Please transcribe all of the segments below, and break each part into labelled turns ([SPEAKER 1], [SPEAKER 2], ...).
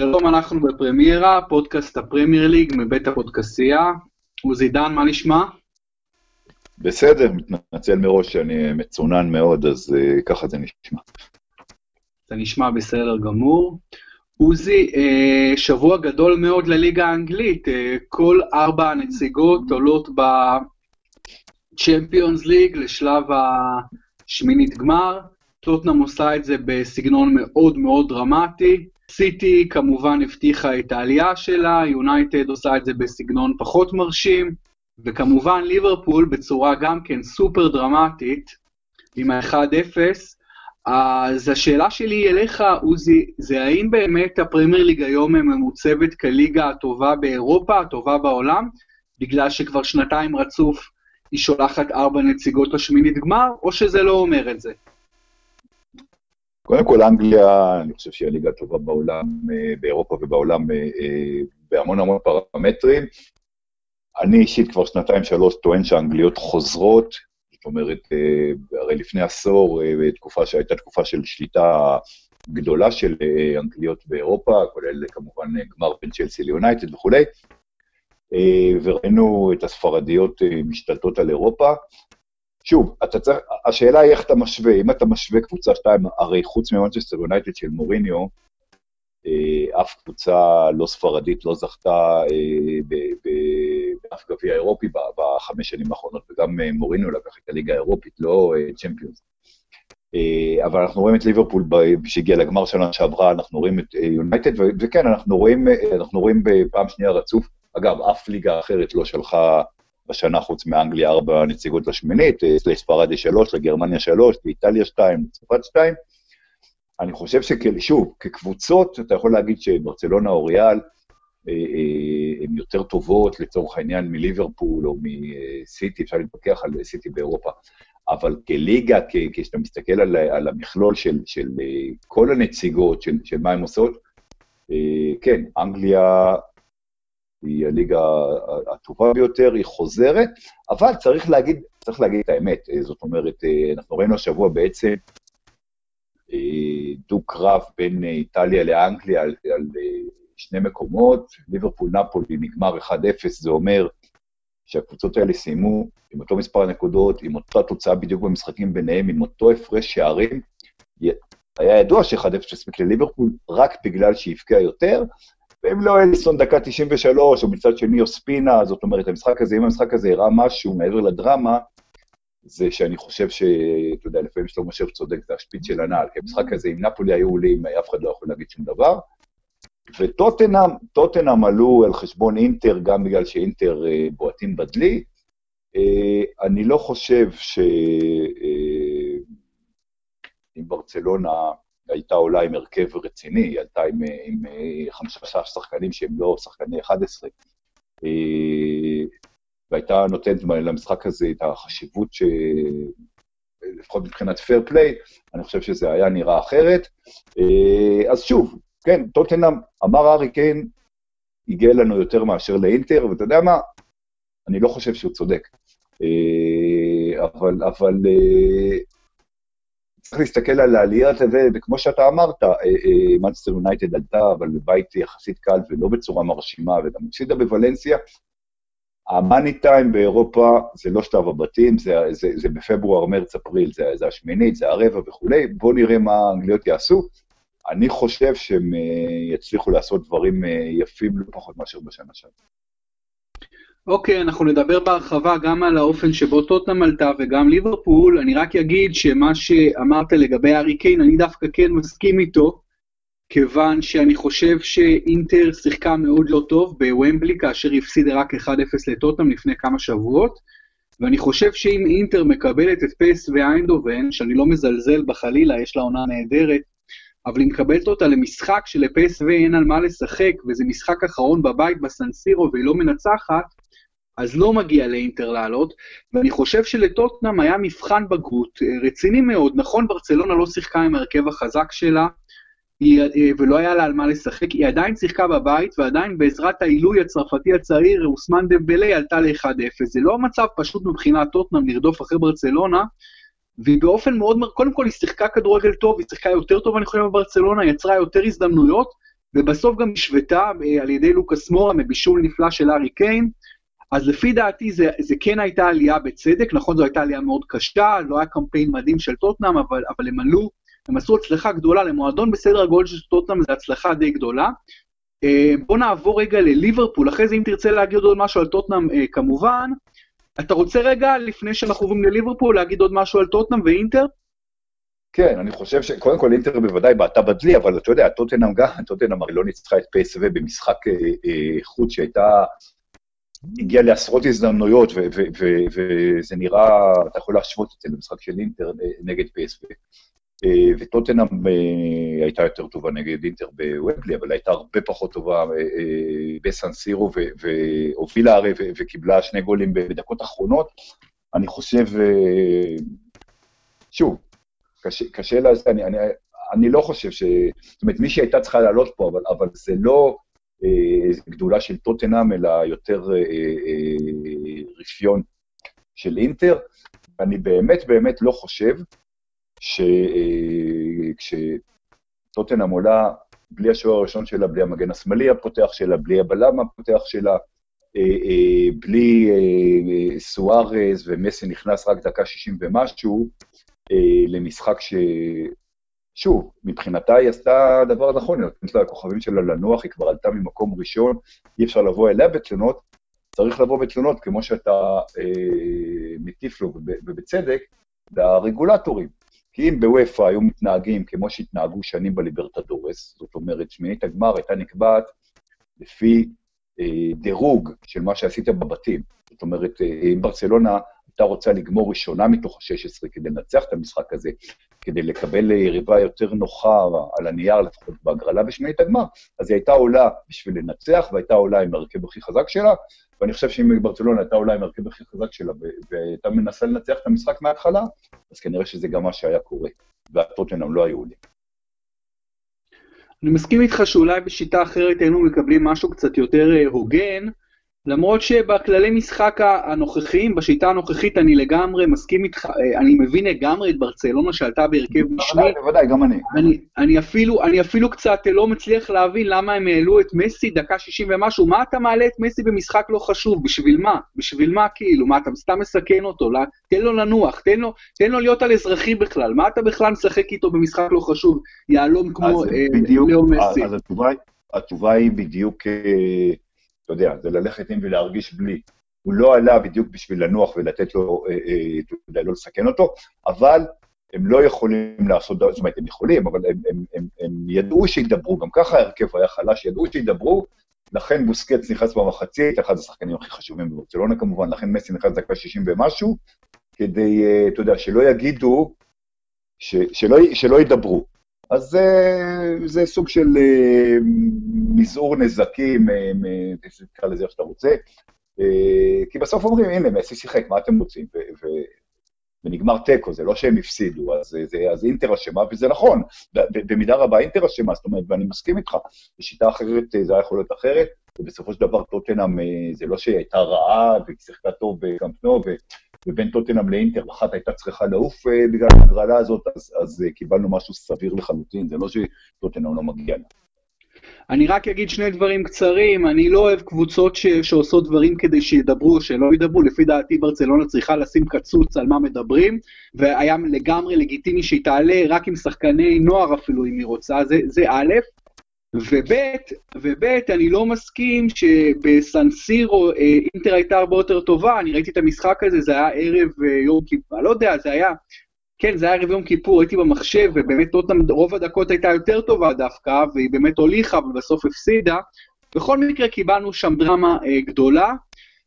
[SPEAKER 1] שלום, אנחנו בפרמיירה, פודקאסט הפרמייר ליג מבית הפודקסייה. עוזי דן, מה נשמע?
[SPEAKER 2] בסדר, מתנצל מראש שאני מצונן מאוד, אז uh, ככה זה נשמע.
[SPEAKER 1] זה נשמע בסדר גמור. עוזי, uh, שבוע גדול מאוד לליגה האנגלית, uh, כל ארבע הנציגות עולות בצ'מפיונס ליג לשלב השמינית גמר. טוטנאם עושה את זה בסגנון מאוד מאוד דרמטי. סיטי כמובן הבטיחה את העלייה שלה, יונייטד עושה את זה בסגנון פחות מרשים, וכמובן ליברפול בצורה גם כן סופר דרמטית, עם ה-1-0. אז השאלה שלי אליך, עוזי, זה האם באמת הפרמייר ליג היום ממוצבת כליגה הטובה באירופה, הטובה בעולם, בגלל שכבר שנתיים רצוף היא שולחת ארבע נציגות לשמינית גמר, או שזה לא אומר את זה?
[SPEAKER 2] קודם כל, אנגליה, אני חושב שהיא הליגה הטובה בעולם, אה, באירופה ובעולם, אה, אה, בהמון המון פרמטרים. אני אישית כבר שנתיים-שלוש טוען שהאנגליות חוזרות, זאת אומרת, הרי לפני עשור, תקופה שהייתה תקופה של שליטה גדולה של אנגליות באירופה, כולל כמובן גמר בין צ'לסי ליונייטד וכולי, וראינו את הספרדיות משתלטות על אירופה. שוב, אתה צריך, השאלה היא איך אתה משווה, אם אתה משווה קבוצה שתיים, הרי חוץ ממנצ'סטר יונייטד של מוריניו, אה, אף קבוצה לא ספרדית לא זכתה אה, באף גביע אירופי בחמש שנים האחרונות, וגם אה, מוריניו לקח את הליגה האירופית, לא צ'מפיונס. אבל אנחנו רואים את ליברפול שהגיע לגמר שנה שעברה, אנחנו רואים את יונייטד, וכן, אנחנו רואים, אנחנו רואים בפעם שנייה רצוף, אגב, אף ליגה אחרת לא שלחה בשנה חוץ מאנגליה ארבע נציגות לשמינית, אה, לספרד יש שלוש, לגרמניה שלוש, לאיטליה שתיים, לצרפת שתיים. אני חושב ששוב, כקבוצות, אתה יכול להגיד שברצלונה או ריאל אה, אה, הן יותר טובות לצורך העניין מליברפול או מסיטי, אפשר להתווכח על סיטי באירופה, אבל כליגה, כשאתה מסתכל על, על המכלול של, של כל הנציגות, של, של מה הן עושות, כן, אנגליה היא הליגה הטובה ביותר, היא חוזרת, אבל צריך להגיד, צריך להגיד את האמת, אה, זאת אומרת, אה, אנחנו ראינו השבוע בעצם אה, דו-קרב בין איטליה לאנגליה על, על שני מקומות, ליברפול נפולי נגמר 1-0, זה אומר שהקבוצות האלה סיימו עם אותו מספר נקודות, עם אותה תוצאה בדיוק במשחקים ביניהם, עם אותו הפרש שערים. היה ידוע ש-1-0 הספיק לליברפול רק בגלל שהבקיע יותר, ואם לא אליסון דקה 93, או מצד שני אוספינה, זאת אומרת, המשחק הזה, אם המשחק הזה הראה משהו מעבר לדרמה, זה שאני חושב ש... אתה יודע, לפעמים שלמה שרף צודק, זה השפיץ של הנעל, כי המשחק הזה, אם נפולי היו עולים, אף אחד לא יכול להגיד שום דבר. וטוטנאם, טוטנאם עלו על חשבון אינטר, גם בגלל שאינטר אה, בועטים בדלי. אה, אני לא חושב שאם אה, ברצלונה הייתה עולה עם הרכב רציני, היא עלתה עם, עם אה, חמישה שחקנים שהם לא שחקני 11, אה, והייתה נותנת למשחק הזה את החשיבות ש... לפחות מבחינת פייר פליי, אני חושב שזה היה נראה אחרת. אה, אז שוב, כן, טוטנאם, אמר ארי קיין, הגיע לנו יותר מאשר לאינטר, ואתה יודע מה? אני לא חושב שהוא צודק. אבל, אבל צריך להסתכל על העלייה הזה, וכמו שאתה אמרת, מנסטר אה, יונייטד אה, עלתה, אבל בבית יחסית קל ולא בצורה מרשימה, וגם הפסידה בוולנסיה. המאני טיים באירופה זה לא שלב הבתים, זה, זה, זה בפברואר, מרץ, אפריל, זה, זה השמינית, זה הרבע וכולי, בואו נראה מה האנגליות יעשו. אני חושב שהם אה, יצליחו לעשות דברים יפים לא פחות מאשר בשנה שעברה.
[SPEAKER 1] אוקיי, אנחנו נדבר בהרחבה גם על האופן שבו טוטנאם עלתה וגם ליברפול. אני רק אגיד שמה שאמרת לגבי הארי קיין, אני דווקא כן מסכים איתו, כיוון שאני חושב שאינטר שיחקה מאוד לא טוב בוומבלי, כאשר הפסידה רק 1-0 לטוטנאם לפני כמה שבועות, ואני חושב שאם אינטר מקבלת את פייס ואיינדובן, שאני לא מזלזל בחלילה, יש לה עונה נהדרת, אבל היא מקבלת אותה למשחק שלפייס ואין על מה לשחק, וזה משחק אחרון בבית בסנסירו והיא לא מנצחת, אז לא מגיע לאינטר לעלות, ואני חושב שלטוטנאם היה מבחן בגרות אה, רציני מאוד. נכון, ברצלונה לא שיחקה עם ההרכב החזק שלה, אה, ולא היה לה על מה לשחק, היא עדיין שיחקה בבית, ועדיין בעזרת העילוי הצרפתי הצעיר, אוסמן דמבלי עלתה ל-1-0. זה לא מצב פשוט מבחינת טוטנאם לרדוף אחרי ברצלונה, והיא באופן מאוד, קודם כל היא שיחקה כדורגל טוב, היא שיחקה יותר טוב, אני חושב, בברצלונה, יצרה יותר הזדמנויות, ובסוף גם נשוותה אה, על ידי לוקאס מורה מבישול נפלא של ארי קיין. אז לפי דעתי זה, זה כן הייתה עלייה בצדק, נכון זו הייתה עלייה מאוד קשה, לא היה קמפיין מדהים של טוטנאם, אבל, אבל הם עלו, הם עשו הצלחה גדולה למועדון בסדר הגודל של טוטנאם, זו הצלחה די גדולה. אה, בוא נעבור רגע לליברפול, אחרי זה אם תרצה להגיד עוד משהו על טוטנאם אה, כמובן. אתה רוצה רגע, לפני שאנחנו עוברים לליברפול, להגיד עוד משהו על טוטנאם ואינטר?
[SPEAKER 2] כן, אני חושב שקודם כל אינטר בוודאי בעטה בדלי, אבל אתה יודע, טוטנאם גם, טוטנאם הרי לא ניצחה את פסו במשחק אה, אה, חוץ שהייתה, הגיעה לעשרות הזדמנויות, וזה נראה, אתה יכול להשוות את זה למשחק של אינטר נגד פסו. אה, וטוטנאם אה, הייתה יותר טובה נגד אינטר בוובלי, אבל הייתה הרבה פחות טובה אה, בסן סירו, והובילה הרי וקיבלה שני גולים בדקות אחרונות. אני חושב, שוב, קשה, קשה לזה, אני, אני, אני לא חושב ש... זאת אומרת, מי שהייתה צריכה לעלות פה, אבל, אבל זה לא גדולה של טוטנאם, אלא יותר אה, אה, רפיון של אינטר. אני באמת באמת לא חושב שכשטוטנאם עולה בלי השוער הראשון שלה, בלי המגן השמאלי הפותח שלה, בלי הבלם הפותח שלה, אה, אה, בלי אה, סוארז ומסי נכנס רק דקה 60 ומשהו, למשחק ש... שוב, מבחינתה היא עשתה דבר נכון, היא נותנת לכוכבים שלה לנוח, היא כבר עלתה ממקום ראשון, אי אפשר לבוא אליה בתלונות, צריך לבוא בתלונות, כמו שאתה אה, מטיף לו, ובצדק, לרגולטורים. כי אם בוופא היו מתנהגים כמו שהתנהגו שנים בליברטדורס, זאת אומרת, שמינית הגמר הייתה נקבעת לפי אה, דירוג של מה שעשית בבתים. זאת אומרת, אה, אם ברצלונה הייתה רוצה לגמור ראשונה מתוך ה-16 כדי לנצח את המשחק הזה, כדי לקבל יריבה יותר נוחה על הנייר, לפחות בהגרלה בשמינית הגמר, אז היא הייתה עולה בשביל לנצח, והייתה עולה עם ההרכב הכי חזק שלה, ואני חושב שאם ברצלונה הייתה עולה עם ההרכב הכי חזק שלה והייתה מנסה לנצח את המשחק מההתחלה, אז כנראה שזה גם מה שהיה קורה, והטוטנאם לא היו עולים.
[SPEAKER 1] אני מסכים איתך שאולי בשיטה אחרת היינו מקבלים משהו קצת יותר אה, הוגן, למרות שבכללי משחק הנוכחיים, בשיטה הנוכחית, אני לגמרי מסכים איתך, אה, אני מבין לגמרי את ברצלונה שעלתה בהרכב משני.
[SPEAKER 2] בוודאי, גם אני.
[SPEAKER 1] אני, אני, אפילו, אני אפילו קצת לא מצליח להבין למה הם העלו את מסי דקה 60 ומשהו. מה אתה מעלה את מסי במשחק לא חשוב? בשביל מה? בשביל מה כאילו? מה, אתה סתם מסכן אותו? לא, תן לו לנוח, תן לו, תן לו להיות על אזרחי בכלל. מה אתה בכלל משחק איתו במשחק לא חשוב? יהלום כמו אה, לאו מסי.
[SPEAKER 2] אז התשובה, התשובה היא בדיוק... אה... אתה יודע, זה ללכת עם ולהרגיש בלי. הוא לא עלה בדיוק בשביל לנוח ולתת לו, אה, אה, אתה יודע, לא לסכן אותו, אבל הם לא יכולים לעשות, זאת אומרת, הם יכולים, אבל הם, הם, הם, הם ידעו שידברו, גם ככה ההרכב היה חלש, ידעו שידברו, לכן בוסקץ נכנס במחצית, אחד השחקנים הכי חשובים בברצלונה כמובן, לכן מסי נכנס דקה 60 ומשהו, כדי, אה, אתה יודע, שלא יגידו, ש, שלא, שלא ידברו. אז זה, זה סוג של אה, מזעור נזקים, אה, תקרא לזה איך שאתה רוצה, אה, כי בסוף אומרים, הנה, מסי שיחק, מה אתם רוצים? ו, ו, ונגמר תיקו, זה לא שהם הפסידו, אז, זה, אז אינטר אשמה, וזה נכון, במידה רבה אינטר אשמה, זאת אומרת, ואני מסכים איתך, בשיטה אחרת זה היה יכול להיות אחרת, ובסופו של דבר טוטנאם זה לא שהיא הייתה רעה והיא שיחקה טוב בקמפנו, ובין טוטנאם לאינטר, אחת הייתה צריכה לעוף אה, בגלל ההגרלה הזאת, אז, אז אה, קיבלנו משהו סביר לחלוטין, זה לא שטוטנאם לא מגיע לה.
[SPEAKER 1] אני רק אגיד שני דברים קצרים, אני לא אוהב קבוצות ש, שעושות דברים כדי שידברו או שלא ידברו, לפי דעתי ברצלונה צריכה לשים קצוץ על מה מדברים, והיה לגמרי לגיטימי שהיא תעלה רק עם שחקני נוער אפילו אם היא רוצה, זה, זה א', וב', וב', אני לא מסכים שבסנסירו אה, אינטר הייתה הרבה יותר טובה, אני ראיתי את המשחק הזה, זה היה ערב אה, יום כיפור, אני לא יודע, זה היה, כן, זה היה ערב יום כיפור, הייתי במחשב, ובאמת רוב הדקות הייתה יותר טובה דווקא, והיא באמת הוליכה, ובסוף הפסידה. בכל מקרה קיבלנו שם דרמה אה, גדולה,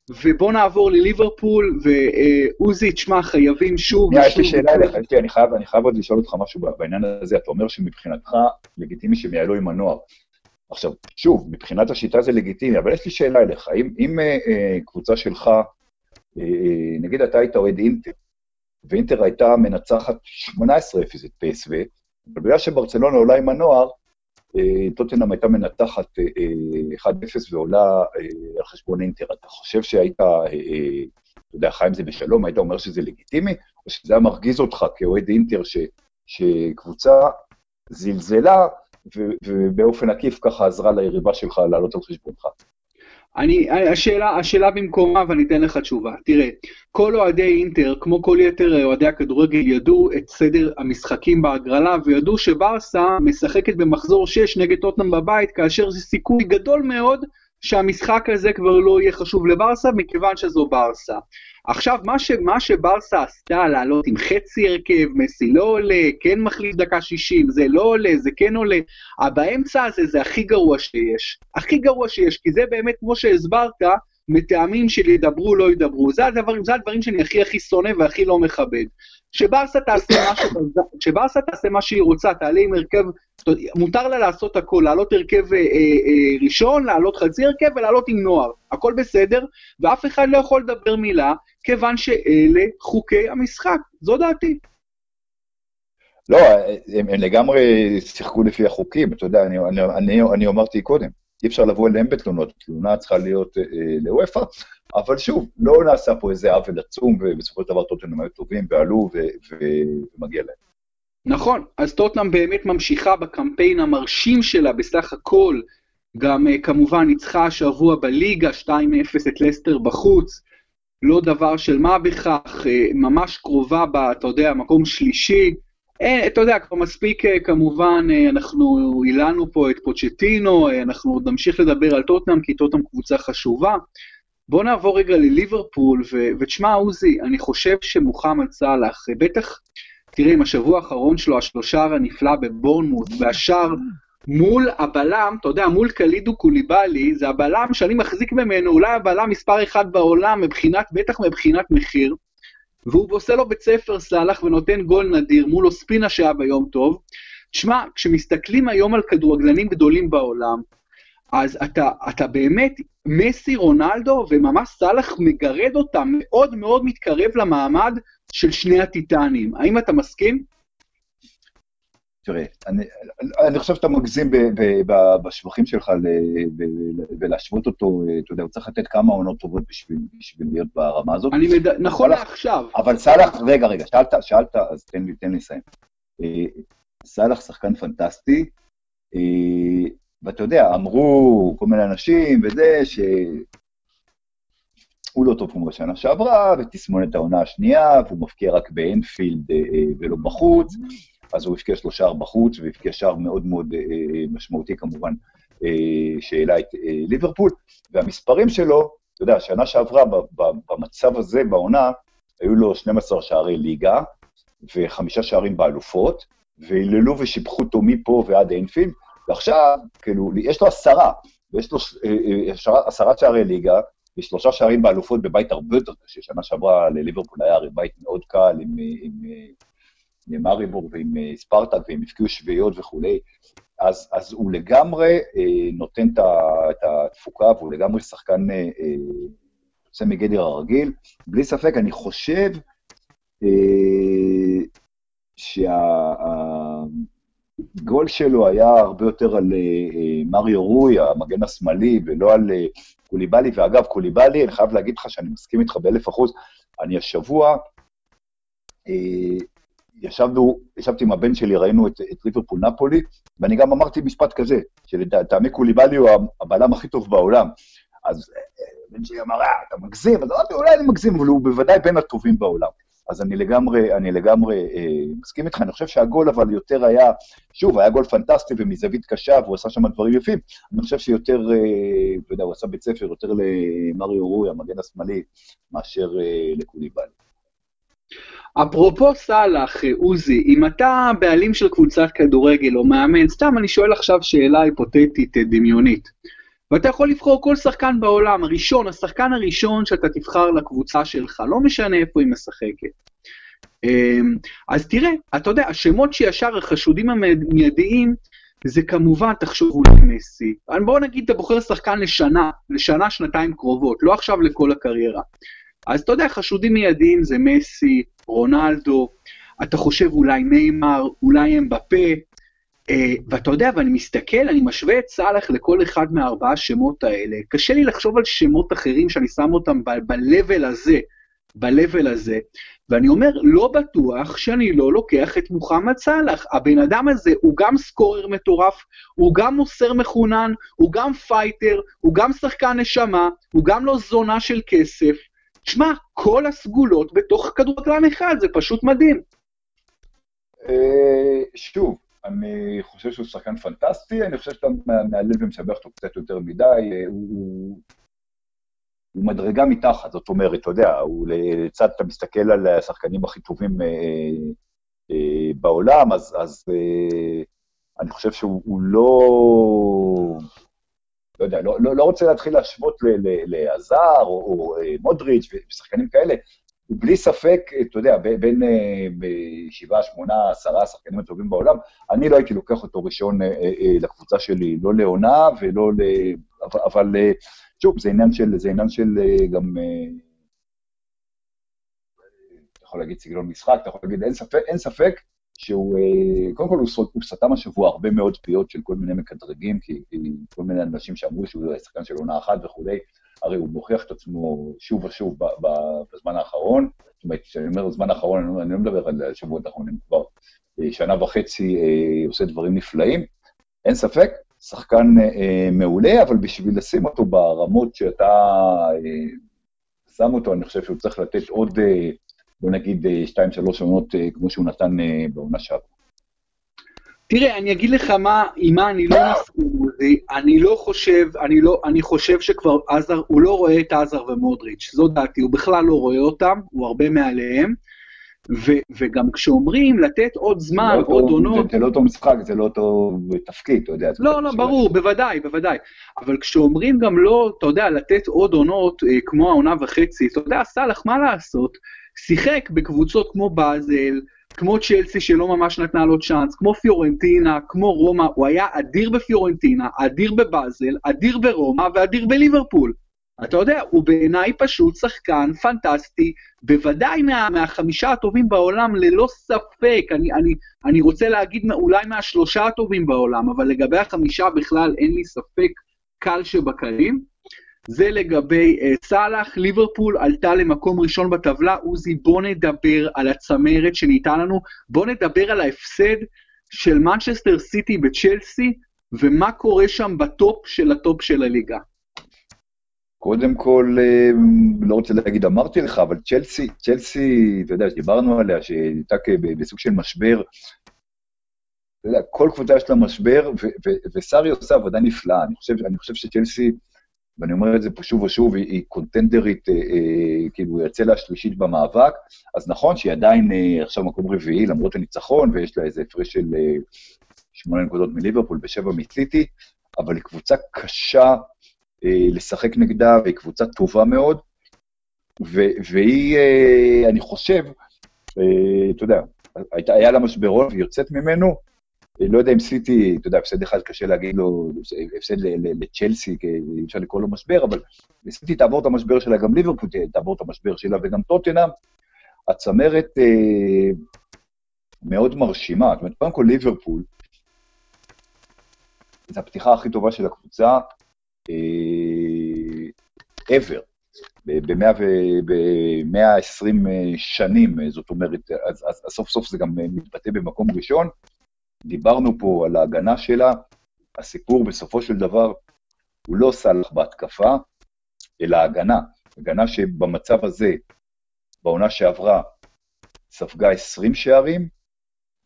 [SPEAKER 1] ובוא נעבור לליברפול, ועוזי, תשמע, חייבים שוב.
[SPEAKER 2] יש לי שאלה אליך, אני חייב, אני חייב עוד לשאול אותך משהו בעניין הזה, אתה אומר שמבחינתך לגיטימי שהם יעלו עם הנוער. עכשיו, שוב, מבחינת השיטה זה לגיטימי, אבל יש לי שאלה אליך, אם, אם אה, אה, קבוצה שלך, אה, אה נגיד אתה היית אוהד אינטר, ואינטר הייתה מנצחת 18-0 את פסו, אבל בגלל שברצלונה עולה עם הנוער, טוטנאם הייתה מנתחת 1-0 אה, ועולה על חשבון אינטר. אתה חושב שהיית, אתה יודע, חי עם זה בשלום, היית אומר שזה לגיטימי, או שזה היה מרגיז אותך כאוהד אינטר, ש, שקבוצה זלזלה ובאופן עקיף ככה עזרה ליריבה שלך לעלות על חשבונך.
[SPEAKER 1] אני, השאלה, השאלה במקומה ואני אתן לך תשובה. תראה, כל אוהדי אינטר, כמו כל יתר אוהדי הכדורגל, ידעו את סדר המשחקים בהגרלה וידעו שברסה משחקת במחזור 6 נגד טוטנאם בבית, כאשר זה סיכוי גדול מאוד שהמשחק הזה כבר לא יהיה חשוב לברסה, מכיוון שזו ברסה. עכשיו, מה, ש, מה שברסה עשתה, לעלות עם חצי הרכב, מסי לא עולה, כן מחליף דקה 60, זה לא עולה, זה כן עולה, באמצע הזה זה הכי גרוע שיש. הכי גרוע שיש, כי זה באמת, כמו שהסברת, מטעמים של ידברו, לא ידברו. זה הדברים, זה הדברים שאני הכי הכי שונא והכי לא מכבד. שברסה תעשה מה שברסה תעשה מה שהיא רוצה, תעלה עם הרכב, מותר לה לעשות הכל, לעלות הרכב אה, אה, אה, ראשון, לעלות חצי הרכב ולעלות עם נוער, הכל בסדר, ואף אחד לא יכול לדבר מילה, כיוון שאלה חוקי המשחק, זו דעתי.
[SPEAKER 2] לא, הם, הם לגמרי שיחקו לפי החוקים, אתה יודע, אני, אני, אני, אני אמרתי קודם, אי אפשר לבוא אליהם בתלונות, תלונה צריכה להיות אה, לוופא, אבל שוב, לא נעשה פה איזה עוול עצום, ובסופו של דבר טוטנאם היו טובים ועלו ומגיע להם.
[SPEAKER 1] נכון, אז טוטנאם באמת ממשיכה בקמפיין המרשים שלה בסך הכל, גם uh, כמובן ניצחה השבוע בליגה 2-0 את לסטר בחוץ, לא דבר של מה בכך, uh, ממש קרובה ב, אתה יודע, מקום שלישי. אה, אתה יודע, כבר מספיק כמובן, אנחנו הילנו פה את פוצ'טינו, אנחנו עוד נמשיך לדבר על טוטנאם, כי טוטנאם קבוצה חשובה. בוא נעבור רגע לליברפול, ו- ותשמע, עוזי, אני חושב שמוחמד סאלח, בטח, תראה, עם השבוע האחרון שלו, השלושר הנפלא בבורנמוט, והשאר מול הבלם, אתה יודע, מול קלידו קוליבאלי, זה הבלם שאני מחזיק ממנו, אולי הבלם מספר אחד בעולם, מבחינת, בטח מבחינת מחיר, והוא עושה לו בית ספר סאלח ונותן גול נדיר מול אוספינה שהיה ביום טוב. תשמע, כשמסתכלים היום על כדורגלנים גדולים בעולם, אז אתה, אתה באמת, מסי, רונלדו, וממש סאלח מגרד אותם, מאוד מאוד מתקרב למעמד של שני הטיטנים. האם אתה מסכים?
[SPEAKER 2] תראה, אני, אני חושב שאתה מגזים ב, ב, ב, בשבחים שלך ולהשוות אותו, אתה יודע, הוא צריך לתת כמה עונות טובות בשביל, בשביל להיות ברמה הזאת.
[SPEAKER 1] אני מד... נכון לעכשיו.
[SPEAKER 2] אבל סאלח, רגע, רגע, שאלת, שאלת, אז תן לי, תן לי לסיים. אה, סאלח שחקן פנטסטי, אה, ואתה יודע, אמרו כל מיני אנשים וזה, שהוא לא טוב כמו בשנה שעברה, ותסמונת העונה השנייה, והוא מפקיע רק באנפילד אה, אה, ולא בחוץ, אז הוא הפקיע שלושה בחוץ, והפקיע שער מאוד מאוד אה, משמעותי כמובן, שהעלה את ליברפול, והמספרים שלו, אתה יודע, שנה שעברה, במצב הזה, בעונה, היו לו 12 שערי ליגה, וחמישה שערים באלופות, והיללו ושיבחו אותו מפה ועד אינפילד, ועכשיו, כאילו, יש לו עשרה, ויש לו אה, אה, עשרה שערי ליגה, ושלושה שערים באלופות בבית הרבה יותר קשה. שנה שעברה לליברפול היה הרי בית מאוד קל עם, עם, עם אריבור ועם אה, ספרטק, והם הפקיעו שביעיות וכולי. אז, אז הוא לגמרי אה, נותן את התפוקה, והוא לגמרי שחקן יוצא אה, מגדר הרגיל. בלי ספק, אני חושב אה, שה... הגול שלו היה הרבה יותר על uh, מריו רוי, המגן השמאלי, ולא על uh, קוליבאלי. ואגב, קוליבאלי, אני חייב להגיד לך שאני מסכים איתך באלף אחוז, אני השבוע, ישבנו, ישבתי עם הבן שלי, ראינו את, את ליברפול נפולי, ואני גם אמרתי משפט כזה, שלטעמי קוליבאלי הוא הבלם הכי טוב בעולם. אז הבן שלי אמר, אה, אתה מגזים, אז אמרתי, אולי אני מגזים, אבל הוא בוודאי בין הטובים בעולם. אז אני לגמרי, אני לגמרי אה, מסכים איתך, אני חושב שהגול אבל יותר היה, שוב, היה גול פנטסטי ומזווית קשה, והוא עשה שם דברים יפים, אני חושב שיותר, אה, אתה יודע, הוא עשה בית ספר יותר למריו רוי, המגן השמאלי, מאשר אה, לקוליבאלי.
[SPEAKER 1] אפרופו סאלח, עוזי, אם אתה בעלים של קבוצת כדורגל או מאמן, סתם אני שואל עכשיו שאלה היפותטית אה, דמיונית. ואתה יכול לבחור כל שחקן בעולם, הראשון, השחקן הראשון שאתה תבחר לקבוצה שלך, לא משנה איפה היא משחקת. אמ, אז תראה, אתה יודע, השמות שישר החשודים המיידיים, זה כמובן, תחשוב אולי מסי. בוא נגיד, אתה בוחר שחקן לשנה, לשנה, שנתיים קרובות, לא עכשיו לכל הקריירה. אז אתה יודע, חשודים מיידיים זה מסי, רונלדו, אתה חושב אולי ניימר, אולי אמבפה, ואתה יודע, ואני מסתכל, אני משווה את סאלח לכל אחד מהארבעה שמות האלה. קשה לי לחשוב על שמות אחרים שאני שם אותם ב-level הזה ב-level הזה, ואני אומר, לא בטוח שאני לא לוקח את מוחמד סאלח. הבן אדם הזה הוא גם סקורר מטורף, הוא גם מוסר מחונן, הוא גם fighter, הוא גם שחקן נשמה, הוא גם לא זונה של כסף. תשמע, כל הסגולות בתוך כדורגלן אחד, זה פשוט מדהים.
[SPEAKER 2] אה, שוב, אני חושב שהוא שחקן פנטסטי, אני חושב שאתה מהלל ומשבח אותו קצת יותר מדי, אה, הוא, הוא מדרגה מתחת, זאת אומרת, אתה יודע, הוא לצד, אתה מסתכל על השחקנים הכי טובים אה, אה, בעולם, אז, אז אה, אני חושב שהוא לא, לא יודע, לא, לא, לא רוצה להתחיל להשוות לעזר או, או אה, מודריץ' ושחקנים כאלה, הוא בלי ספק, אתה יודע, בין אה, שבעה, שמונה, עשרה השחקנים הטובים בעולם, אני לא הייתי לוקח אותו ראשון אה, לקבוצה שלי, לא לעונה ולא ל... אבל שוב, זה עניין של, זה עניין של גם... אתה יכול להגיד סגנון משחק, אתה יכול להגיד, אין ספק, אין ספק שהוא, קודם כל הוא, סתם השבוע הרבה מאוד פיות של כל מיני מקדרגים, כי כל מיני אנשים שאמרו שהוא שחקן של עונה אחת וכולי, הרי הוא מוכיח את עצמו שוב ושוב בזמן האחרון, זאת אומרת, כשאני אומר זמן האחרון, אני לא מדבר על שבועות האחרונים, כבר אה, שנה וחצי אה, עושה דברים נפלאים, אין ספק, שחקן אה, מעולה, אבל בשביל לשים אותו ברמות שאתה שם אותו, אני חושב שהוא צריך לתת עוד, בוא נגיד, שתיים, שלוש עונות כמו שהוא נתן בעונה שעברה.
[SPEAKER 1] תראה, אני אגיד לך מה, עם מה אני לא מסכים, אני לא חושב, אני לא, אני חושב שכבר עזר, הוא לא רואה את עזר ומודריץ', זו דעתי, הוא בכלל לא רואה אותם, הוא הרבה מעליהם, ו, וגם כשאומרים לתת עוד זמן, לא עוד עונות...
[SPEAKER 2] זה, לא אותו משחק, זה לא אותו תפקיד, אתה יודע.
[SPEAKER 1] לא, לא, ברור. בוודאי, בוודאי. אבל כשאומרים גם לא, אתה יודע, לתת עוד עונות, אה, כמו העונה וחצי, אתה יודע, סאלח, מה לעשות? שיחק בקבוצות כמו באזל, כמו צ'לסי שלא ממש נתנה לו צ'אנס, כמו פיורנטינה, כמו רומא, הוא היה אדיר בפיורנטינה, אדיר בבאזל, אדיר ברומא ואדיר בליברפול. אתה יודע, הוא בעיניי פשוט שחקן פנטסטי, בוודאי מה, מהחמישה הטובים בעולם, ללא ספק. אני, אני, אני רוצה להגיד אולי מהשלושה הטובים בעולם, אבל לגבי החמישה בכלל אין לי ספק קל שבקלים. זה לגבי אה, סאלח, ליברפול עלתה למקום ראשון בטבלה, עוזי בוא נדבר על הצמרת שניתן לנו, בוא נדבר על ההפסד של מנצ'סטר סיטי בצ'לסי, ומה קורה שם ב top של ה top של הליגה.
[SPEAKER 2] קודם כל, אה, לא רוצה להגיד אמרתי לך, אבל צ'לסי, צ'לסי, אתה יודע, דיברנו עליה, שהייתה בסוג של משבר. אתה יודע, כל קבוצה יש לה משבר, וסארי עושה עבודה נפלאה. אני חושב, אני חושב שצ'לסי, ואני אומר את זה פה שוב ושוב, היא, היא קונטנדרית, אה, אה, כאילו, היא הצלע השלישית במאבק, אז נכון שהיא עדיין אה, עכשיו מקום רביעי, למרות הניצחון, ויש לה איזה הפרש של אה, שמונה נקודות מליברפול ושבע מסיטי, אבל היא קבוצה קשה אה, לשחק נגדה, והיא קבוצה טובה מאוד, ו, והיא, אה, אני חושב, אה, אתה יודע, היה לה משברון והיא יוצאת ממנו, לא יודע אם סיטי, אתה יודע, הפסד אחד קשה להגיד לו, הפסד לצ'לסי, אי אפשר לקרוא לו משבר, אבל סיטי תעבור את המשבר שלה, גם ליברפול תעבור את המשבר שלה, וגם טוטנאם. הצמרת אה, מאוד מרשימה. זאת אומרת, קודם כל ליברפול, זו הפתיחה הכי טובה של הקבוצה אה, ever, ב-120 שנים, זאת אומרת, אז, אז, אז סוף סוף זה גם מתבטא במקום ראשון. דיברנו פה על ההגנה שלה, הסיפור בסופו של דבר הוא לא סלח בהתקפה, אלא הגנה. הגנה שבמצב הזה, בעונה שעברה, ספגה 20 שערים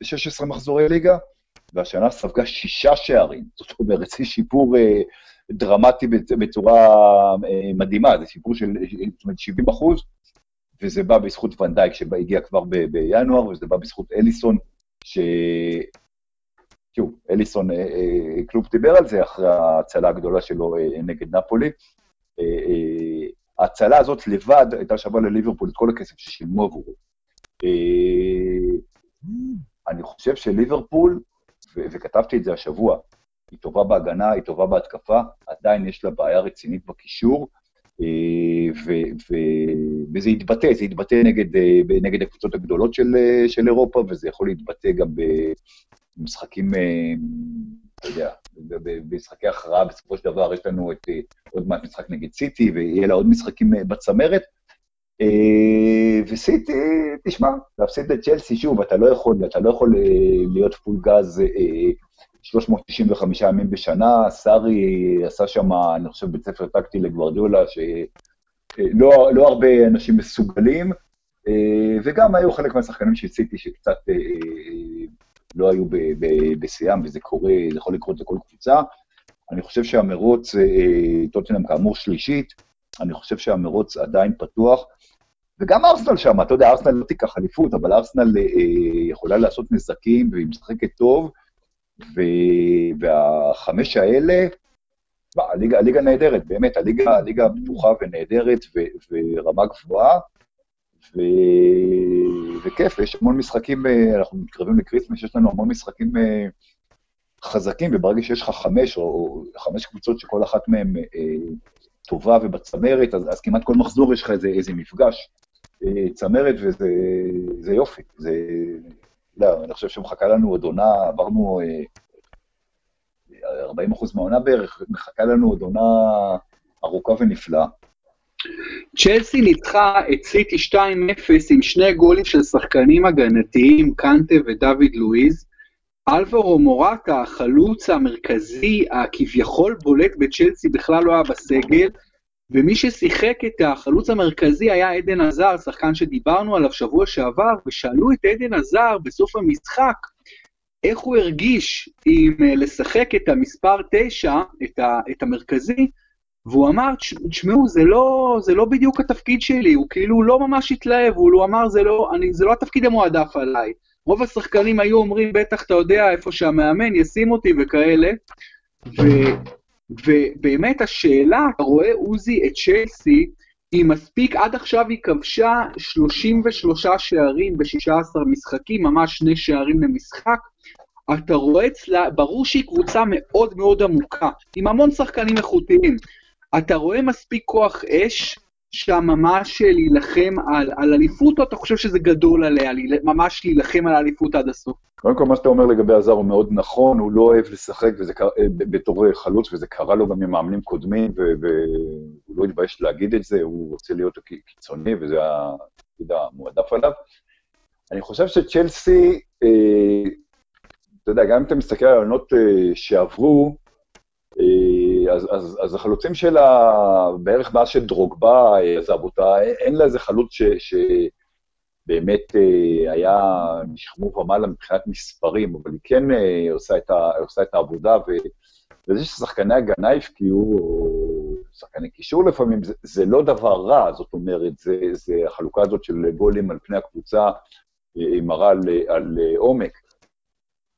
[SPEAKER 2] ב-16 מחזורי ליגה, והשנה ספגה שישה שערים. זאת אומרת, זה שיפור אה, דרמטי בצורה אה, מדהימה, זה שיפור של זאת אומרת, 70 אחוז, וזה בא בזכות ונדייק שהגיע כבר בינואר, וזה בא בזכות אליסון, ש... שוב, אליסון, אה, אה, קלוב דיבר על זה אחרי ההצלה הגדולה שלו אה, נגד נפולי. ההצלה הזאת לבד הייתה שווה לליברפול את כל הכסף ששילמו עבורו. אני חושב שליברפול, וכתבתי את זה השבוע, היא טובה בהגנה, היא טובה בהתקפה, עדיין יש לה בעיה רצינית בקישור, וזה יתבטא, זה יתבטא נגד, נגד הקבוצות הגדולות של, של אירופה, וזה יכול להתבטא גם משחקים, אתה יודע, במשחקי הכרעה, בסופו של דבר יש לנו את, אה, עוד מעט משחק נגד סיטי, ויהיה לה עוד משחקים אה, בצמרת. אה, וסיטי, תשמע, להפסיד לצ'לסי, שוב, אתה לא יכול, אתה לא יכול להיות פול גז 395 ימים בשנה, סארי עשה שם, אני חושב, בית ספר טקטי לגוורדיולה, שלא לא הרבה אנשים מסוגלים, וגם היו חלק מהשחקנים של סיטי שקצת לא היו בשיאם, וזה קורה, זה יכול לקרות לכל קבוצה. אני חושב שהמרוץ, טוטנאם כאמור שלישית, אני חושב שהמרוץ עדיין פתוח. וגם ארסנל שם, אתה יודע, ארסנל לא תיקח אליפות, אבל ארסנל אה, יכולה לעשות נזקים, והיא משחקת טוב, ו... והחמש האלה, מה, הליגה, הליגה נהדרת, באמת, הליגה, הליגה פתוחה ונהדרת ו... ורמה גבוהה, ו... וכיף, יש המון משחקים, אה, אנחנו מתקרבים לקריסמס, יש לנו המון משחקים אה, חזקים, וברגע שיש לך חמש, או חמש קבוצות שכל אחת מהן אה, טובה ובצמרת, אז, אז כמעט כל מחזור יש לך איזה, איזה מפגש. צמרת, וזה יופי. זה, לא, אני חושב שמחכה לנו עוד עונה, עברנו 40 אחוז מהעונה בערך, מחכה לנו עוד עונה ארוכה ונפלאה.
[SPEAKER 1] צ'לסי ניצחה את סיטי 2-0 עם שני גולים של שחקנים הגנתיים, קנטה ודוד לואיז. אלברו מורטה, החלוץ המרכזי, הכביכול בולט בצ'לסי, בכלל לא היה בסגל. ומי ששיחק את החלוץ המרכזי היה עדן עזר, שחקן שדיברנו עליו שבוע שעבר, ושאלו את עדן עזר בסוף המשחק, איך הוא הרגיש עם אה, לשחק את המספר 9, את, ה, את המרכזי, והוא אמר, תשמעו, זה לא, זה לא בדיוק התפקיד שלי, הוא כאילו לא ממש התלהב, הוא אמר, זה לא, אני, זה לא התפקיד המועדף עליי. רוב השחקנים היו אומרים, בטח אתה יודע איפה שהמאמן ישים אותי וכאלה, ו, ובאמת השאלה, אתה רואה עוזי את צ'לסי, היא מספיק, עד עכשיו היא כבשה 33 שערים ב-16 משחקים, ממש שני שערים למשחק. אתה רואה אצלה, ברור שהיא קבוצה מאוד מאוד עמוקה, עם המון שחקנים איכותיים. אתה רואה מספיק כוח אש שם ממש להילחם על, על אליפות, או אתה חושב שזה גדול עליה, ממש להילחם על האליפות עד הסוף?
[SPEAKER 2] קודם כל, מה שאתה אומר לגבי הזר הוא מאוד נכון, הוא לא אוהב לשחק וזה קרה, אה, בתור חלוץ, וזה קרה לו גם עם מאמנים קודמים, והוא לא התבייש להגיד את זה, הוא רוצה להיות קיצוני, וזה התפקיד המועדף עליו. אני חושב שצ'לסי, אה, אתה יודע, גם אם אתה מסתכל על העונות אה, שעברו, אה, אז, אז, אז החלוצים שלה, בערך מאז שדרוגבה אה, עזב אותה, אין לה איזה חלוץ ש, שבאמת אה, היה משכמו ומעלה מבחינת מספרים, אבל היא כן עושה את, ה, עושה את העבודה, ו, וזה ששחקני הגנה הפקיעו, שחקני קישור לפעמים, זה, זה לא דבר רע, זאת אומרת, זה, זה החלוקה הזאת של גולים על פני הקבוצה, היא מראה על, על עומק.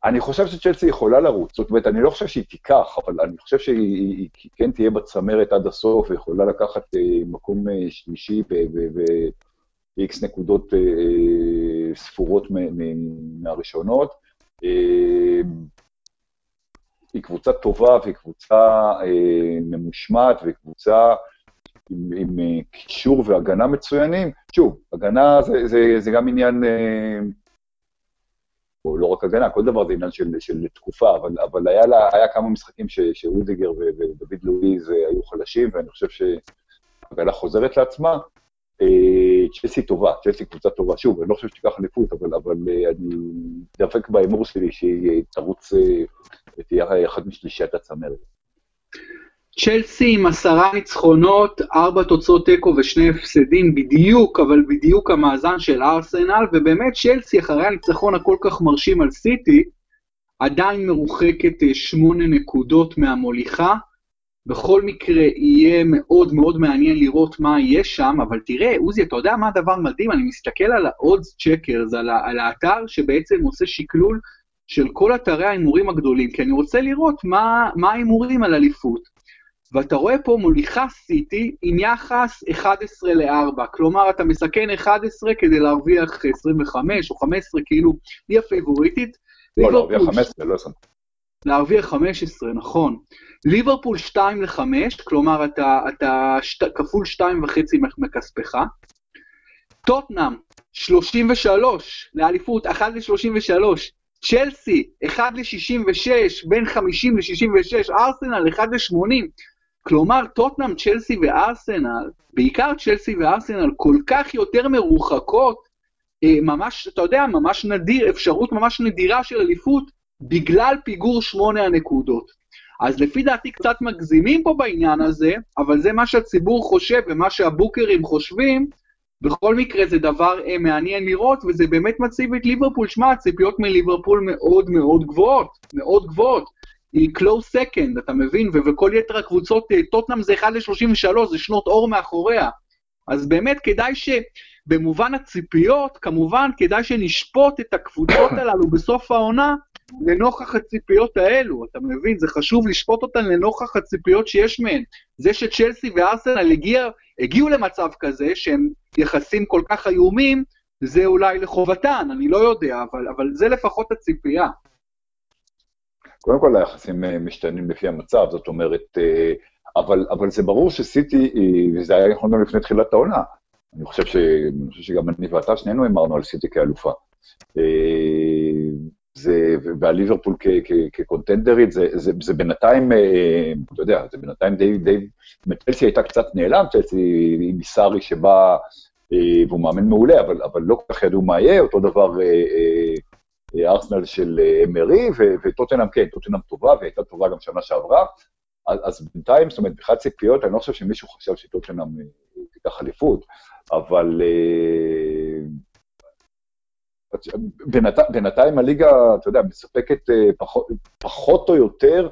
[SPEAKER 2] אני חושב שצ'לסי יכולה לרוץ, זאת אומרת, אני לא חושב שהיא תיקח, אבל אני חושב שהיא כן תהיה בצמרת עד הסוף, ויכולה לקחת אה, מקום אה, שלישי ב-X נקודות אה, ספורות מהראשונות. היא קבוצה טובה והיא קבוצה ממושמעת והיא קבוצה עם, עם קישור והגנה מצוינים. שוב, הגנה זה, זה, זה גם עניין או לא רק הגנה, כל דבר זה עניין של, של תקופה, אבל, אבל היה, לה, היה כמה משחקים שאודיגר ודוד לואיז אה, היו חלשים, ואני חושב שהגנה חוזרת לעצמה. אה, צ'לסי טובה, צ'לסי קבוצה טובה. שוב, אני לא חושב שתיקח אליפות, אבל, אבל אה, אני דבק בהימור שלי שהיא תרוץ ותהיה אחת משלישיית הצמרת.
[SPEAKER 1] צ'לסי עם עשרה ניצחונות, ארבע תוצאות תיקו ושני הפסדים, בדיוק, אבל בדיוק המאזן של ארסנל, ובאמת צ'לסי אחרי הניצחון הכל כך מרשים על סיטי, עדיין מרוחקת אה, שמונה נקודות מהמוליכה. בכל מקרה, יהיה מאוד מאוד מעניין לראות מה יהיה שם, אבל תראה, עוזי, אתה יודע מה הדבר מדהים? אני מסתכל על ה-odds checkers, על, על האתר שבעצם עושה שקלול של כל אתרי ההימורים הגדולים, כי אני רוצה לראות מה ההימורים על אליפות. ואתה רואה פה מוליכה סיטי עם יחס 11 ל-4, כלומר אתה מסכן 11 כדי להרוויח 25 או 15, כאילו, היא הפייבוריטית.
[SPEAKER 2] לא, להרוויח 15, לא 20.
[SPEAKER 1] להרוויח 15, נכון. ליברפול 2 ל-5, כלומר אתה, אתה שת, כפול 2.5 מכספך. טוטנאם, 33, לאליפות, 1 ל-33. צ'לסי, 1 ל-66, בין 50 ל-66, ארסנל, 1 ל-80. כלומר, טוטנאם, צ'לסי וארסנל, בעיקר צ'לסי וארסנל, כל כך יותר מרוחקות, אה, ממש, אתה יודע, ממש נדיר, אפשרות ממש נדירה של אליפות, בגלל פיגור שמונה הנקודות. אז לפי דעתי קצת מגזימים פה בעניין הזה, אבל זה מה שהציבור חושב ומה שהבוקרים חושבים. בכל מקרה זה דבר אה, מעניין לראות, וזה באמת מציב את ליברפול. שמע, הציפיות מליברפול מאוד מאוד גבוהות, מאוד גבוהות. היא close second, אתה מבין? וכל יתר הקבוצות, אה, טוטנאם זה 1 ל-33, זה שנות אור מאחוריה. אז באמת כדאי שבמובן הציפיות, כמובן כדאי שנשפוט את הקבוצות הללו בסוף העונה לנוכח הציפיות האלו, אתה מבין? זה חשוב לשפוט אותן לנוכח הציפיות שיש מהן. זה שצ'לסי וארסנל הגיע, הגיעו למצב כזה שהם יחסים כל כך איומים, זה אולי לחובתן, אני לא יודע, אבל, אבל זה לפחות הציפייה.
[SPEAKER 2] קודם כל היחסים אה, משתנים לפי המצב, זאת אומרת, אה, אבל, אבל זה ברור שסיטי, אה, וזה היה נכון גם לפני תחילת העונה, אני חושב, ש, אני חושב שגם אני ואתה, שנינו אמרנו על סיטי כאלופה. זה, ועל ליברפול כקונטנדרית, זה, זה, זה בינתיים, אתה יודע, זה בינתיים די, די, צ'לסי הייתה קצת נעלם, צ'לסי עם סארי שבא, והוא מאמן מעולה, אבל, אבל לא כל כך ידעו מה יהיה, אותו דבר ארסנל של אה, אמרי, וטוטנאם, כן, טוטנאם טובה, והייתה טובה גם שנה שעברה. אז, בינתיים, זאת אומרת, מבחינת ציפיות, אני לא חושב שמישהו חשב שטוטנאם אה, תיקח אליפות, אבל אה, בינת, בינתיים הליגה, אתה יודע, מספקת פחות, או יותר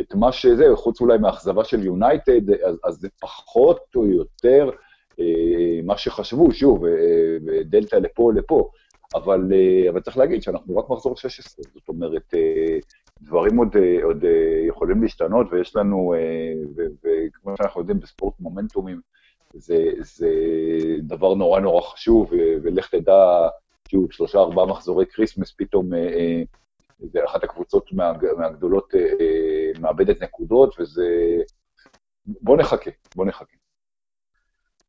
[SPEAKER 2] את מה שזה, חוץ אולי מהאכזבה של יונייטד, אז, אז זה פחות או יותר מה שחשבו, שוב, דלתא לפה לפה. אבל, אה, אבל צריך להגיד שאנחנו רק מחזור 16, זאת אומרת, אה, דברים עוד, אה, עוד יכולים להשתנות, ויש לנו, וכמו שאנחנו יודעים, בספורט מומנטומים, זה, זה דבר נורא נורא חשוב, ולך תדע, שוב, שלושה ארבעה מחזורי כריסמס, פתאום אחת הקבוצות מה, מהגדולות מאבדת נקודות, וזה... בוא נחכה, בוא נחכה.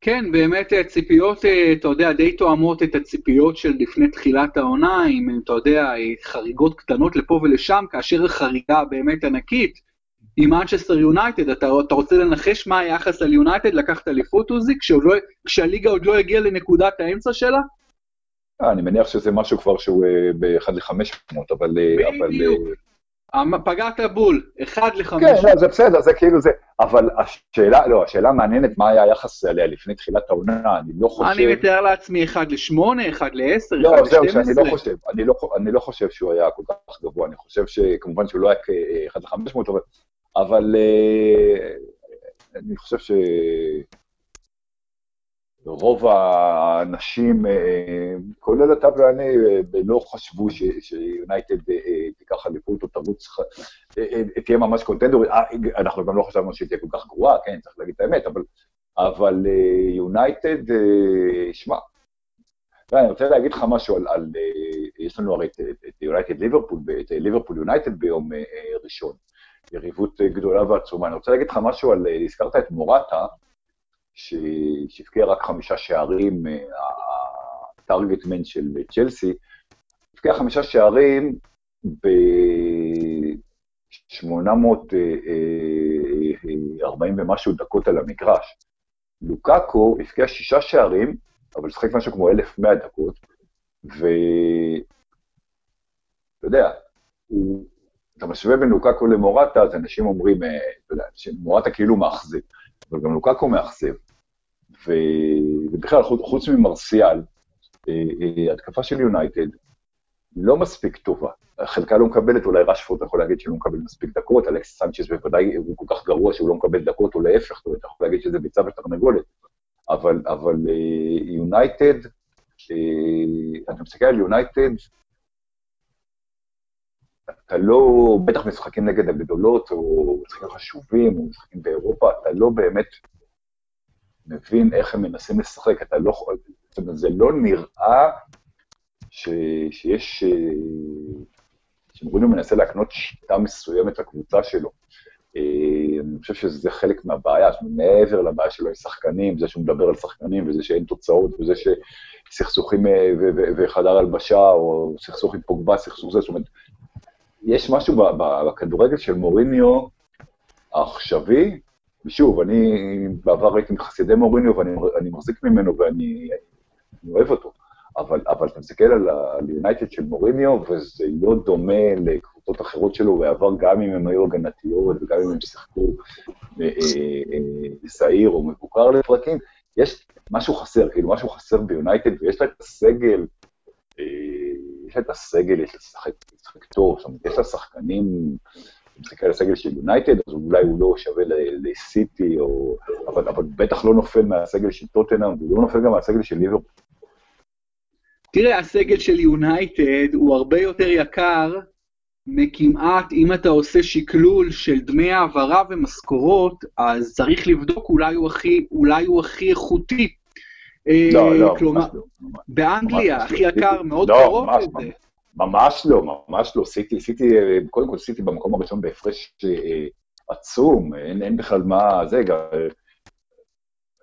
[SPEAKER 1] כן, באמת אה, ציפיות, אה, אתה יודע, די תואמות את הציפיות של לפני תחילת העונה, עם, אה, אתה יודע, חריגות קטנות לפה ולשם, כאשר החריגה באמת ענקית. עם מנצ'סטר יונייטד, אתה, אתה רוצה לנחש מה היחס על יונייטד לקחת אליפות עוזי, לא, כשהליגה עוד לא הגיעה לנקודת האמצע שלה?
[SPEAKER 2] אני מניח שזה משהו כבר שהוא ב-1 ל-500, אבל...
[SPEAKER 1] בדיוק. אבל... פגעת בול, אחד לחמש.
[SPEAKER 2] כן, לא, זה בסדר, זה כאילו זה, אבל השאלה, לא, השאלה המעניינת, מה היה היחס עליה לפני תחילת העונה, אני לא חושב...
[SPEAKER 1] אני מתאר לעצמי אחד לשמונה, אחד לעשר,
[SPEAKER 2] לא, אחד לשתים עשרה. לא, זהו, שאני לא חושב, אני לא, אני לא חושב שהוא היה כל כך גבוה, אני חושב שכמובן שהוא לא היה כאחד לחמש מאות, אבל, אבל אה, אני חושב ש... רוב האנשים, אה, כולל אתה ואני, אה, לא חשבו שיונייטד אה, תיקח אליפות או תרוץ, תהיה ממש קונטנדורית. אנחנו גם לא חשבנו שהיא תהיה כל כך גרועה, כן, צריך להגיד את האמת, אבל, יונייטד, שמע, אני רוצה להגיד לך משהו על, על יש לנו הרי את יונייטד ליברפול, את ליברפול יונייטד ביום ראשון, יריבות גדולה ועצומה. אני רוצה להגיד לך משהו על, הזכרת את מורטה, שהבקיע רק חמישה שערים, הטרגטמן של צ'לסי, הבקיע חמישה שערים ב-840 ומשהו דקות על המגרש. לוקאקו הבקיע שישה שערים, אבל שחק משהו כמו 1,100 דקות, ואתה יודע, הוא... אתה משווה בין לוקאקו למורטה, אז אנשים אומרים, אה, אתה יודע, שמורטה כאילו מאכזב. אבל גם לוקקו מאכזב. ובכלל, חוץ ממרסיאל, אה, אה, התקפה של יונייטד לא מספיק טובה. חלקה לא מקבלת, אולי רשפורד יכול להגיד שהוא לא מקבל מספיק דקות, אלכס סנצ'ס בוודאי הוא כל כך גרוע שהוא לא מקבל דקות, או להפך, אתה יכול להגיד שזה ביצה ותרנגולת. אבל, אבל יונייטד, uh, אתה מסתכל על יונייטד, אתה לא, בטח משחקים נגד הגדולות, או משחקים חשובים, או משחקים באירופה, אתה לא באמת מבין איך הם מנסים לשחק, אתה לא, זאת אומרת, זה לא נראה ש, שיש, שמורינו מנסה להקנות שיטה מסוימת לקבוצה שלו. אני חושב שזה חלק מהבעיה, מעבר לבעיה שלו עם שחקנים, זה שהוא מדבר על שחקנים, וזה שאין תוצאות, וזה שסכסוכים וחדר הלבשה, או סכסוך עם פוגבה, סכסוך זה, זאת אומרת, יש משהו בכדורגל של מוריניו העכשווי, ושוב, אני בעבר הייתי מחסידי מוריניו ואני מחזיק ממנו ואני אוהב אותו, אבל, אבל אתה מסתכל על יונייטד של מוריניו, וזה לא דומה לקבוצות אחרות שלו בעבר, גם אם הם היו הגנתיות וגם אם הם שיחקו אה, אה, שעיר או מבוקר לפרקים, יש משהו חסר, כאילו משהו חסר ביונייטד, ויש לה את הסגל, יש לה את הסגל, יש לה לשחק טוב, זאת אומרת, יש לה שחקנים, אם תסתכל על הסגל של יונייטד, אז אולי הוא לא שווה לסיטי, או... אבל, אבל בטח לא נופל מהסגל של טוטנאם, והוא לא נופל גם מהסגל של ליברפול.
[SPEAKER 1] תראה, הסגל של יונייטד הוא הרבה יותר יקר מכמעט, אם אתה עושה שקלול של דמי העברה ומשכורות, אז צריך לבדוק, אולי הוא הכי, אולי הוא הכי איכותי.
[SPEAKER 2] לא, לא,
[SPEAKER 1] כלומר,
[SPEAKER 2] לא.
[SPEAKER 1] באנגליה. הכי יקר, מאוד קרוב לזה.
[SPEAKER 2] ממש לא, ממש לא. סיטי, סיטי, קודם כל סיטי במקום הראשון בהפרש אה, עצום, אין, אין בכלל מה, זה גם, אה,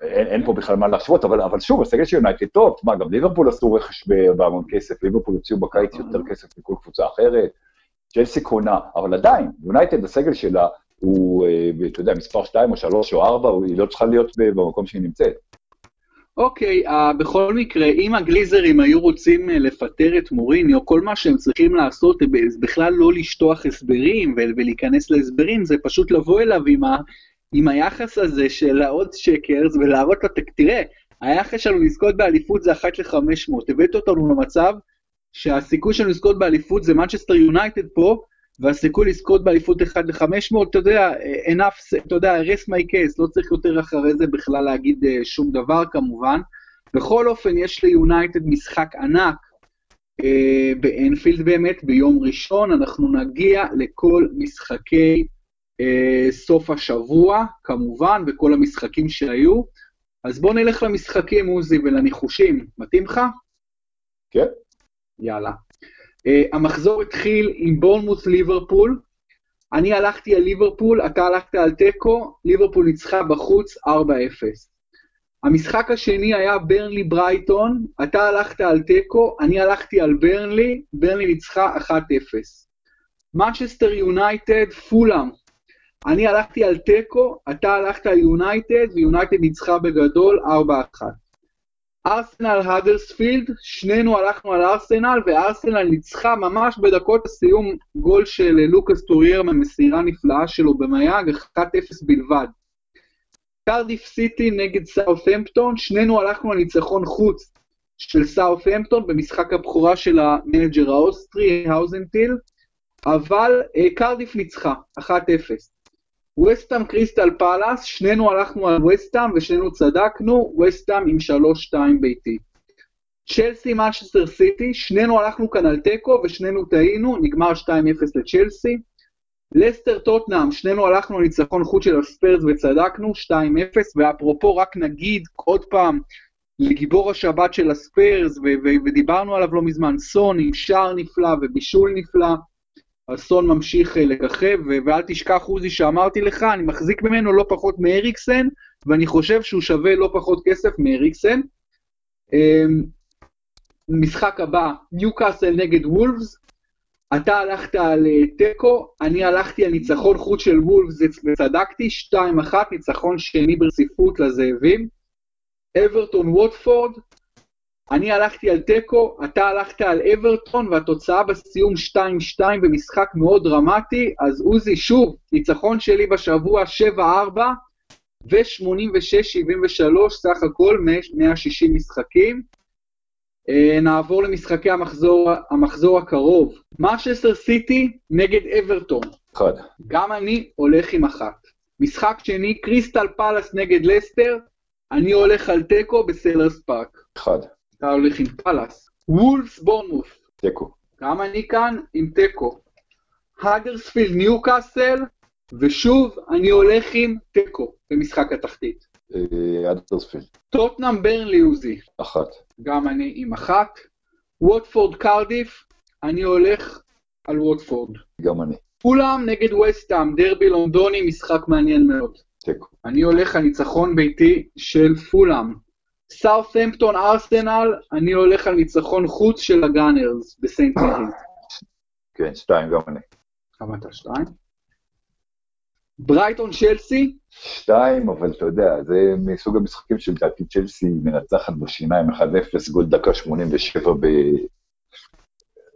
[SPEAKER 2] אין, אין פה בכלל מה להשוות, אבל, אבל שוב, הסגל של יונייטד טוב, מה, גם ליברפול עשו רכש בהמון כסף, ליברפול הוציאו בקיץ יותר כסף מכל קבוצה אחרת, צ'לסי קונה, אבל עדיין, יונייטד, הסגל שלה הוא, אה, אתה יודע, מספר 2 או 3 או 4, היא לא צריכה להיות במקום שהיא נמצאת.
[SPEAKER 1] אוקיי, uh, בכל מקרה, אם הגליזרים היו רוצים uh, לפטר את מוריניו, כל מה שהם צריכים לעשות זה בכלל לא לשטוח הסברים ולהיכנס להסברים, זה פשוט לבוא אליו עם, ה- עם היחס הזה של העוד שקרס ולהראות לו, "ת- תראה, היחס שלנו לזכות באליפות זה אחת ל-500, הבאת אותנו למצב שהסיכוי שלנו לזכות באליפות זה מנצ'סטר יונייטד פה, והסיכוי לזכות באליפות 1 ל-500, אתה יודע, enough, אתה יודע, rest my case, לא צריך יותר אחרי זה בכלל להגיד אה, שום דבר כמובן. בכל אופן, יש ליונייטד משחק ענק אה, באנפילד באמת, ביום ראשון, אנחנו נגיע לכל משחקי אה, סוף השבוע, כמובן, וכל המשחקים שהיו. אז בואו נלך למשחקים, עוזי, ולניחושים. מתאים לך?
[SPEAKER 2] כן?
[SPEAKER 1] יאללה. אה, המחזור התחיל עם בורנמות' ליברפול. אני הלכתי על ליברפול, אתה הלכת על תיקו, ליברפול ניצחה בחוץ 4-0. המשחק השני היה ברנלי ברייטון, אתה הלכת על תיקו, אני הלכתי על ברנלי, ברנלי ניצחה 1-0. מנצ'סטר יונייטד, פולאם. אני הלכתי על תיקו, אתה הלכת על יונייטד, ויונייטד ניצחה בגדול 4-1. ארסנל האדרספילד, שנינו הלכנו על ארסנל, וארסנל ניצחה ממש בדקות הסיום גול של לוקאס טוריירה ממסירה נפלאה של אובמיאנג, 1-0 בלבד. קרדיף סיטי נגד סאות'המפטון, שנינו הלכנו על ניצחון חוץ של סאות'המפטון במשחק הבכורה של ה manager האוסטרי, האזנהוטל, אבל אה, קרדיף ניצחה, 1-0. וסטאם קריסטל פאלאס, שנינו הלכנו על וסטאם ושנינו צדקנו, וסטאם עם 3-2 ביתי. צ'לסי מנצ'סטר סיטי, שנינו הלכנו כאן על תיקו ושנינו טעינו, נגמר 2-0 לצ'לסי. לסטר טוטנאם, שנינו הלכנו על ניצחון חוץ של הספרס וצדקנו, 2-0, ואפרופו רק נגיד עוד פעם לגיבור השבת של הספרס, ו- ו- ודיברנו עליו לא מזמן, סון עם שער נפלא ובישול נפלא. אסון ממשיך אה, לככב, ואל תשכח עוזי שאמרתי לך, אני מחזיק ממנו לא פחות מאריקסן, ואני חושב שהוא שווה לא פחות כסף מאריקסן. אמ, משחק הבא, ניוקאסל נגד וולפס, אתה הלכת על אה, תיקו, אני הלכתי על ניצחון חוץ של וולפס וצדקתי, 2-1, ניצחון שני ברציפות לזאבים. אברטון ווטפורד, אני הלכתי על תיקו, אתה הלכת על אברטון, והתוצאה בסיום 2-2 במשחק מאוד דרמטי, אז עוזי, שוב, ניצחון שלי בשבוע 7-4 ו-86-73, סך הכל 160 משחקים. אה, נעבור למשחקי המחזור, המחזור הקרוב. משסטר סיטי נגד אברטון.
[SPEAKER 2] אחד.
[SPEAKER 1] גם אני הולך עם אחת. משחק שני, קריסטל פלאס נגד לסטר, אני הולך על תיקו בסלרס פארק.
[SPEAKER 2] אחד.
[SPEAKER 1] אתה הולך עם פלאס. וולפס בורנמוף,
[SPEAKER 2] תיקו.
[SPEAKER 1] גם אני כאן עם תיקו. האדרספילד ניוקאסל, ושוב אני הולך עם תיקו במשחק התחתית.
[SPEAKER 2] אה, אדרספילד.
[SPEAKER 1] טוטנאם ברנלי עוזי,
[SPEAKER 2] אחת.
[SPEAKER 1] גם אני עם אחת. ווטפורד קרדיף, אני הולך על ווטפורד.
[SPEAKER 2] גם אני.
[SPEAKER 1] פולאם נגד וסטאם, דרבי לונדוני, משחק מעניין מאוד.
[SPEAKER 2] תיקו.
[SPEAKER 1] אני הולך על ניצחון ביתי של פולאם. סאות'המפטון ארסנל, אני הולך על ניצחון חוץ של הגאנרס בסנט מריז.
[SPEAKER 2] כן, שתיים, גם אני.
[SPEAKER 1] כמה אתה שתיים? ברייטון צ'לסי?
[SPEAKER 2] שתיים, אבל אתה יודע, זה מסוג המשחקים שלדעתי צ'לסי מנצחת בשיניים 1-0, גול דקה 87 ב...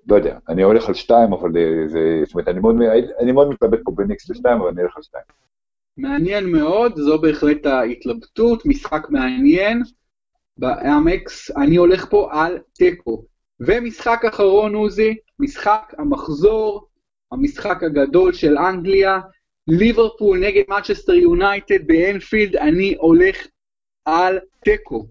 [SPEAKER 2] לא יודע, אני הולך על שתיים, אבל אה, זה... זאת אומרת, אני מאוד, אני מאוד מתלבט פה בין איקס לשתיים, אבל אני הולך על שתיים.
[SPEAKER 1] מעניין מאוד, זו בהחלט ההתלבטות, משחק מעניין. באמקס, אני הולך פה על תיקו. ומשחק אחרון, עוזי, משחק המחזור, המשחק הגדול של אנגליה, ליברפול נגד מצ'סטר יונייטד באנפילד, אני הולך על תיקו.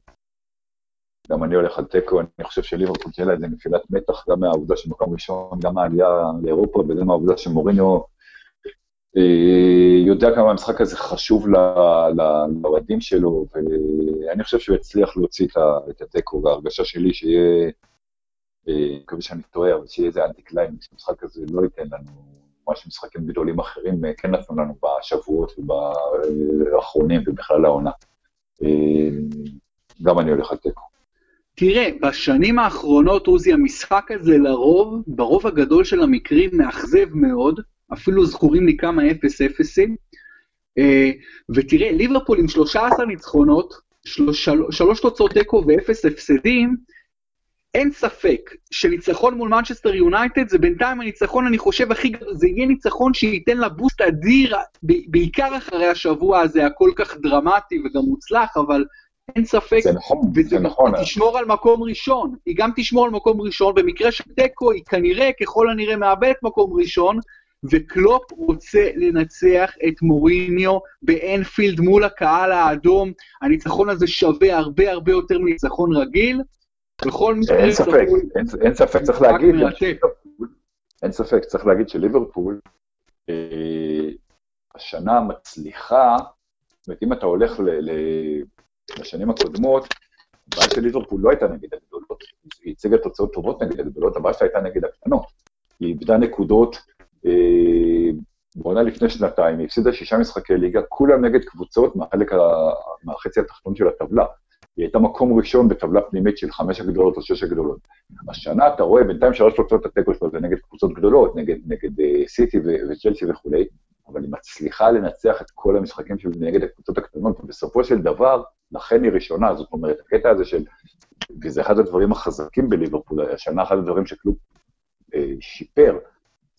[SPEAKER 2] גם אני הולך על תיקו, אני חושב שליברפול תהיה לה איזה נפילת מתח, גם מהעובדה שמקום ראשון, גם מהעלייה לאירופה, וגם מהעובדה שמוריניו יודע כמה המשחק הזה חשוב לאוהדים שלו, ואני חושב שהוא יצליח להוציא את התיקו, וההרגשה שלי שיהיה, אה, מקווה שאני טועה, אבל שיהיה איזה אנטי קליימקס, המשחק הזה לא ייתן לנו מה שמשחקים גדולים אחרים אה, כן נתנו לנו בשבועות ובאחרונים ובכלל העונה. גם אני הולך על תיקו.
[SPEAKER 1] תראה, בשנים האחרונות, עוזי, המשחק הזה לרוב, ברוב הגדול של המקרים, מאכזב מאוד. אפילו זכורים לי כמה 0-0ים. אה, ותראה, ליברפול עם 13 ניצחונות, שלוש, תוצאות תיקו ואפס הפסדים, אין ספק שניצחון מול מנצ'סטר יונייטד זה בינתיים הניצחון, אני חושב, הכי גדול, זה יהיה ניצחון שייתן לה בוסט אדיר, בעיקר אחרי השבוע הזה הכל כך דרמטי וגם מוצלח, אבל אין ספק,
[SPEAKER 2] זה נכון, זה נכון.
[SPEAKER 1] היא תשמור על מקום ראשון, היא גם תשמור על מקום ראשון, במקרה של תיקו היא כנראה, ככל הנראה, מאבדת מקום ראשון, וקלופ רוצה לנצח את מוריניו באנפילד מול הקהל האדום. הניצחון הזה שווה הרבה הרבה יותר מניצחון רגיל. בכל מקרה...
[SPEAKER 2] אין ספק, אין, ספק, צריך להגיד, אין ספק, צריך להגיד שליברפול, אה, השנה מצליחה, זאת אומרת, אם אתה הולך לשנים הקודמות, הבעיה של ליברפול לא הייתה נגד הגדולות, היא הציגה תוצאות טובות נגד הגדולות, הבעיה שלה הייתה נגד הקטנות. היא איבדה נקודות בעונה לפני שנתיים, היא הפסידה שישה משחקי ליגה, כולם נגד קבוצות מהחלק. מהחצי התחתון של הטבלה. היא הייתה מקום ראשון בטבלה פנימית של חמש הגדולות או שש הגדולות. השנה אתה רואה בינתיים שלוש תוצאות התיקו שלו זה נגד קבוצות גדולות, נגד, נגד uh, סיטי וצ'לסי וכולי, אבל היא מצליחה לנצח את כל המשחקים שלו נגד הקבוצות הקטנות, ובסופו של דבר, לכן היא ראשונה, זאת אומרת, הקטע הזה של, וזה אחד הדברים החזקים בליברפול, השנה אחד הדברים שקלוב אה, שיפר,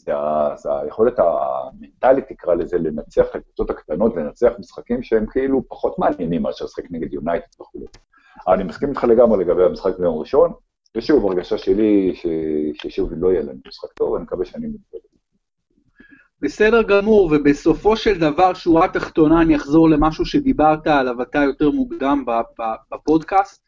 [SPEAKER 2] זה, זה היכולת המנטלית, תקרא לזה, לנצח את הקבוצות הקטנות, לנצח משחקים שהם כאילו פחות מעניינים מאשר לשחק נגד יונייטד וכו'. אני מסכים איתך לגמרי לגבי המשחק ביום ראשון, ושוב, הרגשה שלי ששוב לא יהיה לנו משחק טוב, אני מקווה שאני מתבלבל.
[SPEAKER 1] בסדר גמור, ובסופו של דבר, שורה תחתונה, אני אחזור למשהו שדיברת עליו אתה יותר מוקדם בפודקאסט.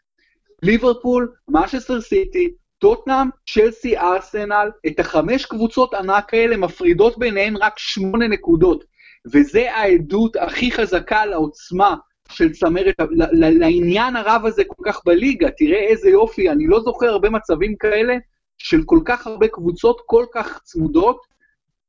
[SPEAKER 1] ליברפול, משסטר סיטי, טוטנאם, צ'לסי, ארסנל, את החמש קבוצות ענק האלה מפרידות ביניהן רק שמונה נקודות. וזה העדות הכי חזקה לעוצמה של צמרת, לעניין הרב הזה כל כך בליגה. תראה איזה יופי, אני לא זוכר הרבה מצבים כאלה של כל כך הרבה קבוצות כל כך צמודות,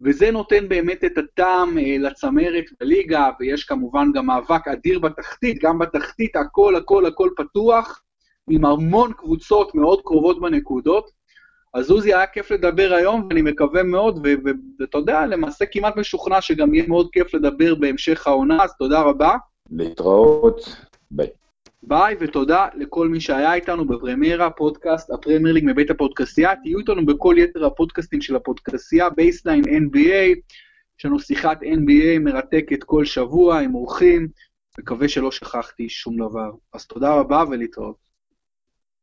[SPEAKER 1] וזה נותן באמת את הטעם אה, לצמרת בליגה, ויש כמובן גם מאבק אדיר בתחתית, גם בתחתית הכל הכל הכל פתוח. עם המון קבוצות מאוד קרובות בנקודות. אז עוזי, היה כיף לדבר היום, ואני מקווה מאוד, ואתה יודע, למעשה כמעט משוכנע שגם יהיה מאוד כיף לדבר בהמשך העונה, אז תודה רבה.
[SPEAKER 2] להתראות, ביי.
[SPEAKER 1] ביי, ותודה לכל מי שהיה איתנו בפרמיירה, פודקאסט הפרמייר ליג מבית הפודקסייה. תהיו איתנו בכל יתר הפודקאסטים של הפודקסייה, Baseline NBA, יש לנו שיחת NBA מרתקת כל שבוע עם אורחים, מקווה שלא שכחתי שום דבר. אז תודה רבה ולהתראות.